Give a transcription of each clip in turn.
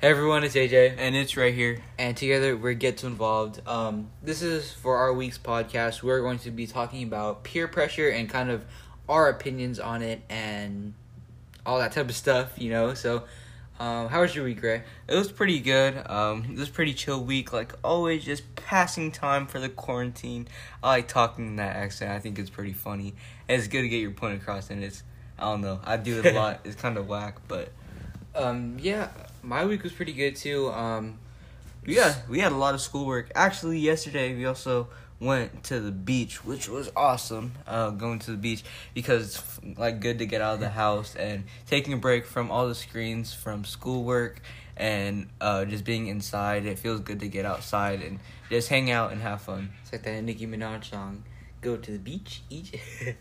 Hey everyone, it's AJ, And it's right here. and together we're Get to Involved. Um, this is for our week's podcast. We're going to be talking about peer pressure and kind of our opinions on it and all that type of stuff, you know. So, um, how was your week, Ray? It was pretty good. Um, it was a pretty chill week. Like always, just passing time for the quarantine. I like talking in that accent. I think it's pretty funny. And it's good to get your point across. And it's, I don't know, I do it a lot. It's kind of whack, but Um, yeah, my week was pretty good too. Um, we we had a lot of schoolwork. Actually, yesterday we also went to the beach, which was awesome. Uh, going to the beach because it's like good to get out of the house and taking a break from all the screens from schoolwork and uh, just being inside. It feels good to get outside and just hang out and have fun. it's like that Nicki Minaj song, "Go to the beach, eat."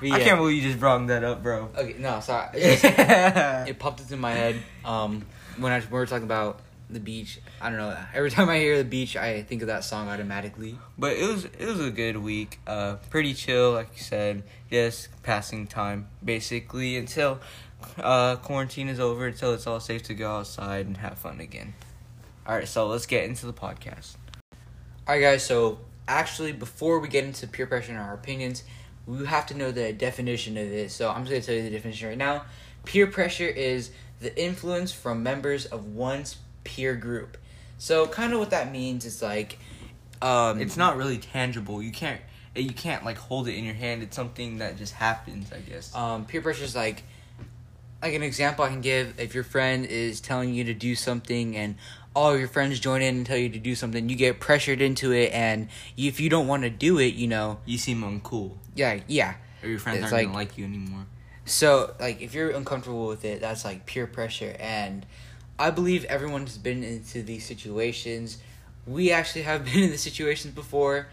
But I can't believe you just brought that up, bro. Okay, no, sorry. It's just- it popped into my head um, when I when we were talking about the beach. I don't know. Every time I hear the beach, I think of that song automatically. But it was it was a good week. Uh, pretty chill, like you said. Just passing time, basically, until uh, quarantine is over, until it's all safe to go outside and have fun again. All right, so let's get into the podcast. All right, guys. So actually, before we get into peer pressure and our opinions, we have to know the definition of it. So I'm just gonna tell you the definition right now. Peer pressure is the influence from members of one's peer group. So kind of what that means is like, um, It's not really tangible. You can't you can't like hold it in your hand. It's something that just happens, I guess. um, peer pressure is like like an example I can give if your friend is telling you to do something and all your friends join in and tell you to do something, you get pressured into it, and you, if you don't want to do it, you know, you seem uncool, yeah, yeah. or your friends It's aren't like- gonna like you anymore. So like if you're uncomfortable with it, that's like peer pressure, and I believe everyone has been into these situations. We actually have been in the situations before,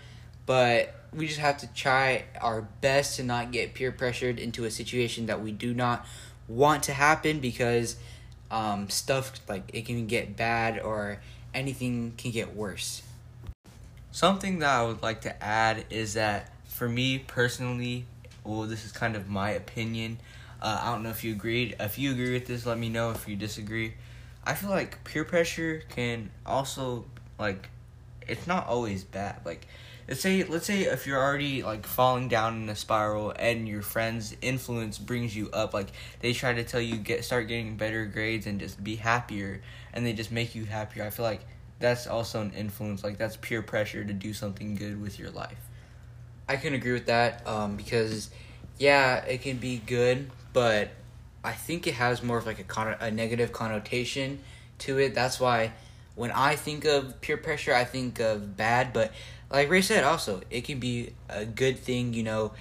but we just have to try our best to not get peer pressured into a situation that we do not want to happen because um, stuff like it can get bad or anything can get worse. Something that I would like to add is that for me personally, well, this is kind of my opinion. Uh, I don't know if you agreed. If you agree with this, let me know. If you disagree, I feel like peer pressure can also like, it's not always bad. Like, let's say let's say if you're already like falling down in a spiral and your friend's influence brings you up, like they try to tell you get start getting better grades and just be happier, and they just make you happier. I feel like that's also an influence. Like that's peer pressure to do something good with your life. I can agree with that um, because, yeah, it can be good, but I think it has more of like a con- a negative connotation to it. That's why when I think of peer pressure, I think of bad. But like Ray said, also it can be a good thing. You know,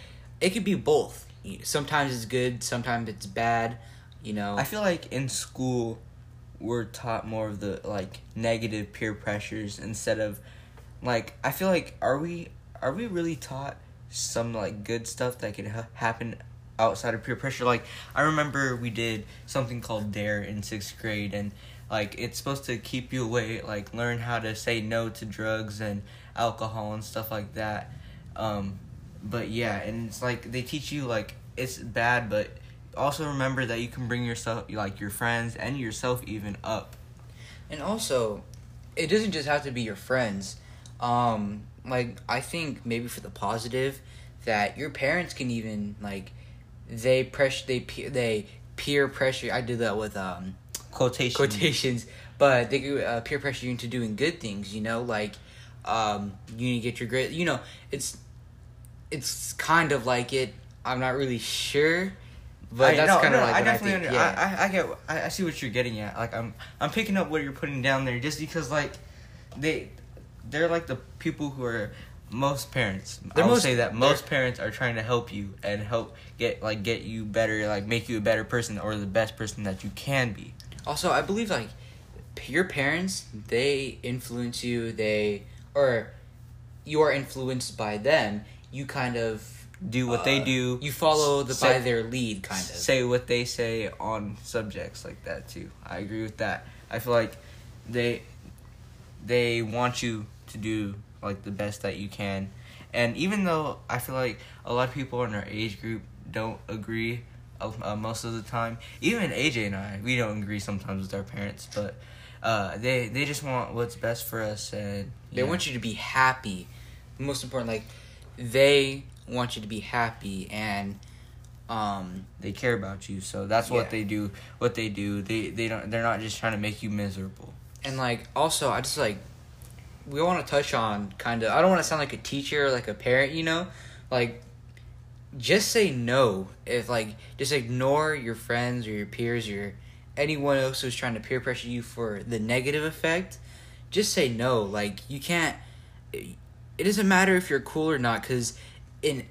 it could be both. Sometimes it's good, sometimes it's bad. You know, I feel like in school, we're taught more of the like negative peer pressures instead of like I feel like are we are we really taught some like good stuff that could ha- happen outside of peer pressure? Like I remember we did something called Dare in sixth grade, and like it's supposed to keep you away, like learn how to say no to drugs and alcohol and stuff like that. Um, but yeah, and it's like they teach you like it's bad, but also remember that you can bring yourself, like your friends and yourself, even up. And also, it doesn't just have to be your friends. Um, like I think maybe for the positive, that your parents can even like they pressure they they peer pressure. I did that with um Quotation. quotations, but they could uh, peer pressure you into doing good things. You know, like um you need to get your grade. You know, it's it's kind of like it. I'm not really sure, but I, that's no, kind of no, like I what I definitely think. under, yeah. I, I, get I, I see what you're getting at. Like I'm I'm picking up what you're putting down there just because like they they're like the people who are most parents. They're I most- say that most parents are trying to help you and help get like get you better, like make you a better person or the best person that you can be. Also, I believe like your parents, they influence you. They or you are influenced by them. You kind of Do what they uh, do. You follow the Say- by their lead, kind of. say what they say on subjects like that too. I agree with that. I feel like they they want you to do like the best that you can. And even though I feel like a lot of people in our age group don't agree uh, most of the time. Even AJ and I, we don't agree sometimes with our parents, but uh, they they just want what's best for us, and They want you to be happy. Most important, like they want you to be happy, and um, They care about you, so that's Yeah. what they do. What they do, they they don't. They're not just trying to make you miserable. and like also, I just like we want to touch on kind of. I don't want to sound like a teacher, or like a parent, you know, like just say no. If like just ignore your friends or your peers or anyone else who's trying to peer pressure you for the negative effect just say no. Like you can't it, it doesn't matter if you're cool or not because in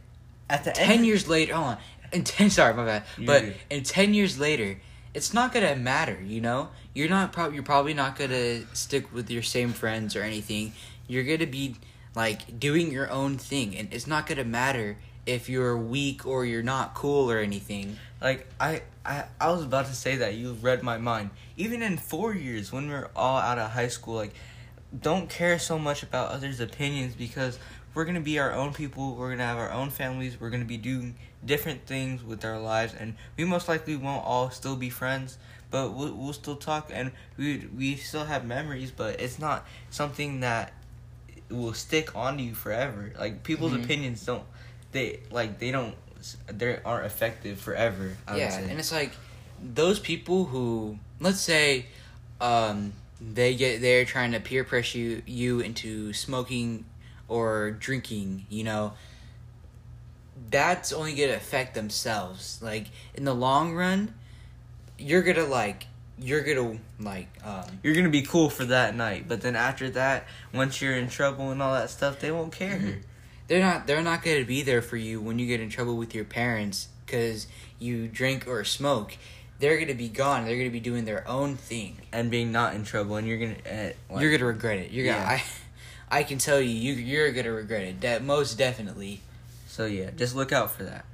At the 10 years later hold on. In 10 sorry my bad. But in 10 years later it's not gonna matter you know? You're not prob- you're probably not gonna stick with your same friends or anything. You're gonna be like doing your own thing and it's not gonna matter if you're weak or you're not cool or anything Like I, I, I was about to say that you read my mind. Even in four years, when we're all out of high school, like, don't care so much about others' opinions because we're gonna be our own people. We're gonna have our own families. We're gonna be doing different things with our lives, and we most likely won't all still be friends. But we'll, we'll still talk, and we we still have memories. But it's not something that will stick onto you forever. Like people's Mhm. opinions don't, they like they don't they aren't effective forever. I yeah and it's like those people who let's say um they get they're trying to peer pressure you, you into smoking or drinking you know that's only gonna affect themselves like in the long run you're gonna like you're gonna like um You're gonna be cool for that night, but then after that, once you're in trouble and all that stuff, they won't care. Mhm. They're not they're not going to be there for you when you get in trouble with your parents because you drink or smoke. They're going to be gone. They're going to be doing their own thing. And being not in trouble, and you're gonna uh, like, you're going to regret it. You're Yeah. gonna I, I can tell you you you're going to regret it. That most definitely. So yeah, just look out for that.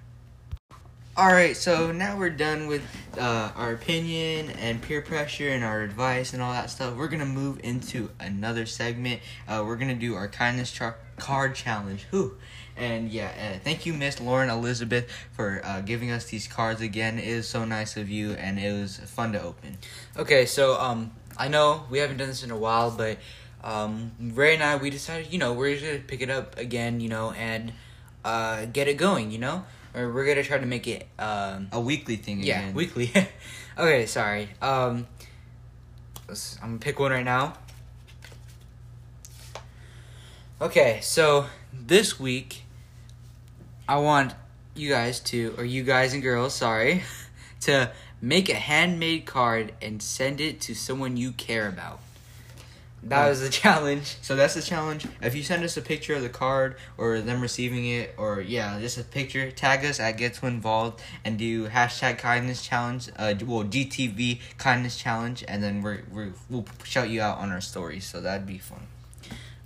All right, so now we're done with uh, our opinion and peer pressure and our advice and all that stuff. We're gonna move into another segment. Uh, we're gonna do our kindness char- card challenge. Whew. And yeah, uh, thank you, Miss Lauren Elizabeth, for uh, giving us these cards again. It is so nice of you, and it was fun to open. okay so um I know we haven't done this in a while but um Ray and I we decided you know we're just to pick it up again you know and uh get it going you know or we're to try to make it um A weekly thing Yeah, again. weekly. okay, sorry. Um, let's- I'm gonna pick one right now. Okay, so this week, I want you guys to, or you guys and girls, sorry, to make a handmade card and send it to someone you care about. That Oh. was the challenge. So that's the challenge. If you send us a picture of the card or them receiving it, or yeah, just a picture, tag us at Get to Involved and do hashtag Kindness Challenge. Uh, well, GTV Kindness Challenge, and then we're, we're we'll shout you out on our stories. So that'd be fun.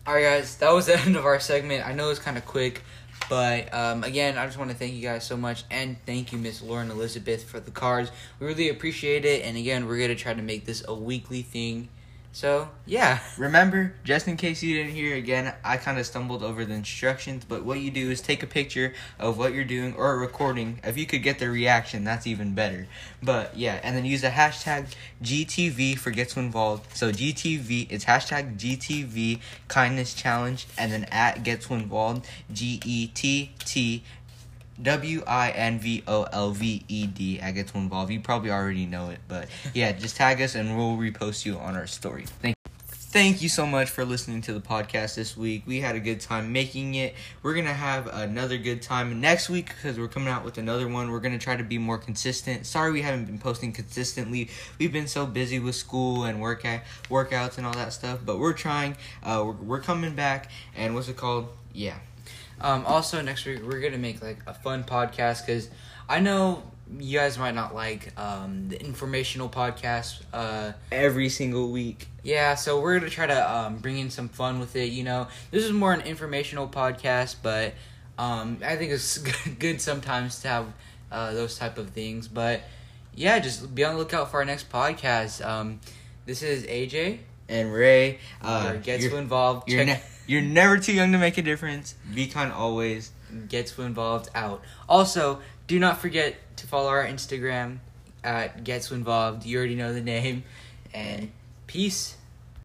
All right, guys, that was the end of our segment. I know it's kind of quick, but um, again, I just want to thank you guys so much, and thank you, Miss Lauren Elizabeth, for the cards. We really appreciate it, and again, we're gonna try to make this a weekly thing. So yeah, Remember, just in case you didn't hear again, I kind of stumbled over the instructions, but what you do is take a picture of what you're doing or a recording. If you could get the reaction, that's even better. But yeah, and then use the hashtag GTV for Get to Involved. So GTV, it's hashtag GTV Kindness Challenge, and then at Get to Involved, G E T T W I N V O L V E D. I get to involve. You probably already know it, but yeah, just tag us and we'll repost you on our story. Thank you. Thank you so much for listening to the podcast this week. We had a good time making it. We're going to have another good time next week because we're coming out with another one. We're going to try to be more consistent. Sorry we haven't been posting consistently. We've been so busy with school and work workouts and all that stuff, but we're trying. Uh, we're, we're coming back. And what's it called? Yeah. Um, also, next week we're gonna make like a fun podcast because I know you guys might not like um, the informational podcast. Uh, Every single week. yeah, so we're gonna try to um, bring in some fun with it. You know, this is more an informational podcast, but um, I think it's good sometimes to have uh, those type of things. But yeah, just be on the lookout for our next podcast. Um, this is AJ. and Ray. Uh, gets you're, involved. check- you're never too young to make a difference. Be kind always. gets involved out. Also, do not forget to follow our Instagram at gets involved. You already know the name. And peace.